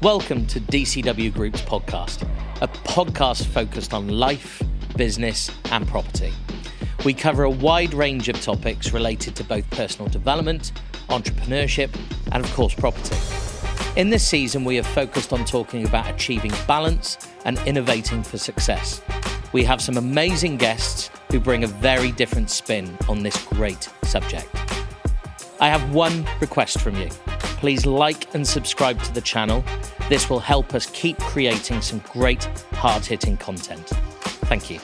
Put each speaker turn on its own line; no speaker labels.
Welcome to DCW Group's podcast, a podcast focused on life, business, and property. We cover a wide range of topics related to both personal development, entrepreneurship, and of course, property. In this season, we have focused on talking about achieving balance and innovating for success. We have some amazing guests who bring a very different spin on this great subject. I have one request from you. Please like and subscribe to the channel. This will help us keep creating some great hard hitting content. Thank you.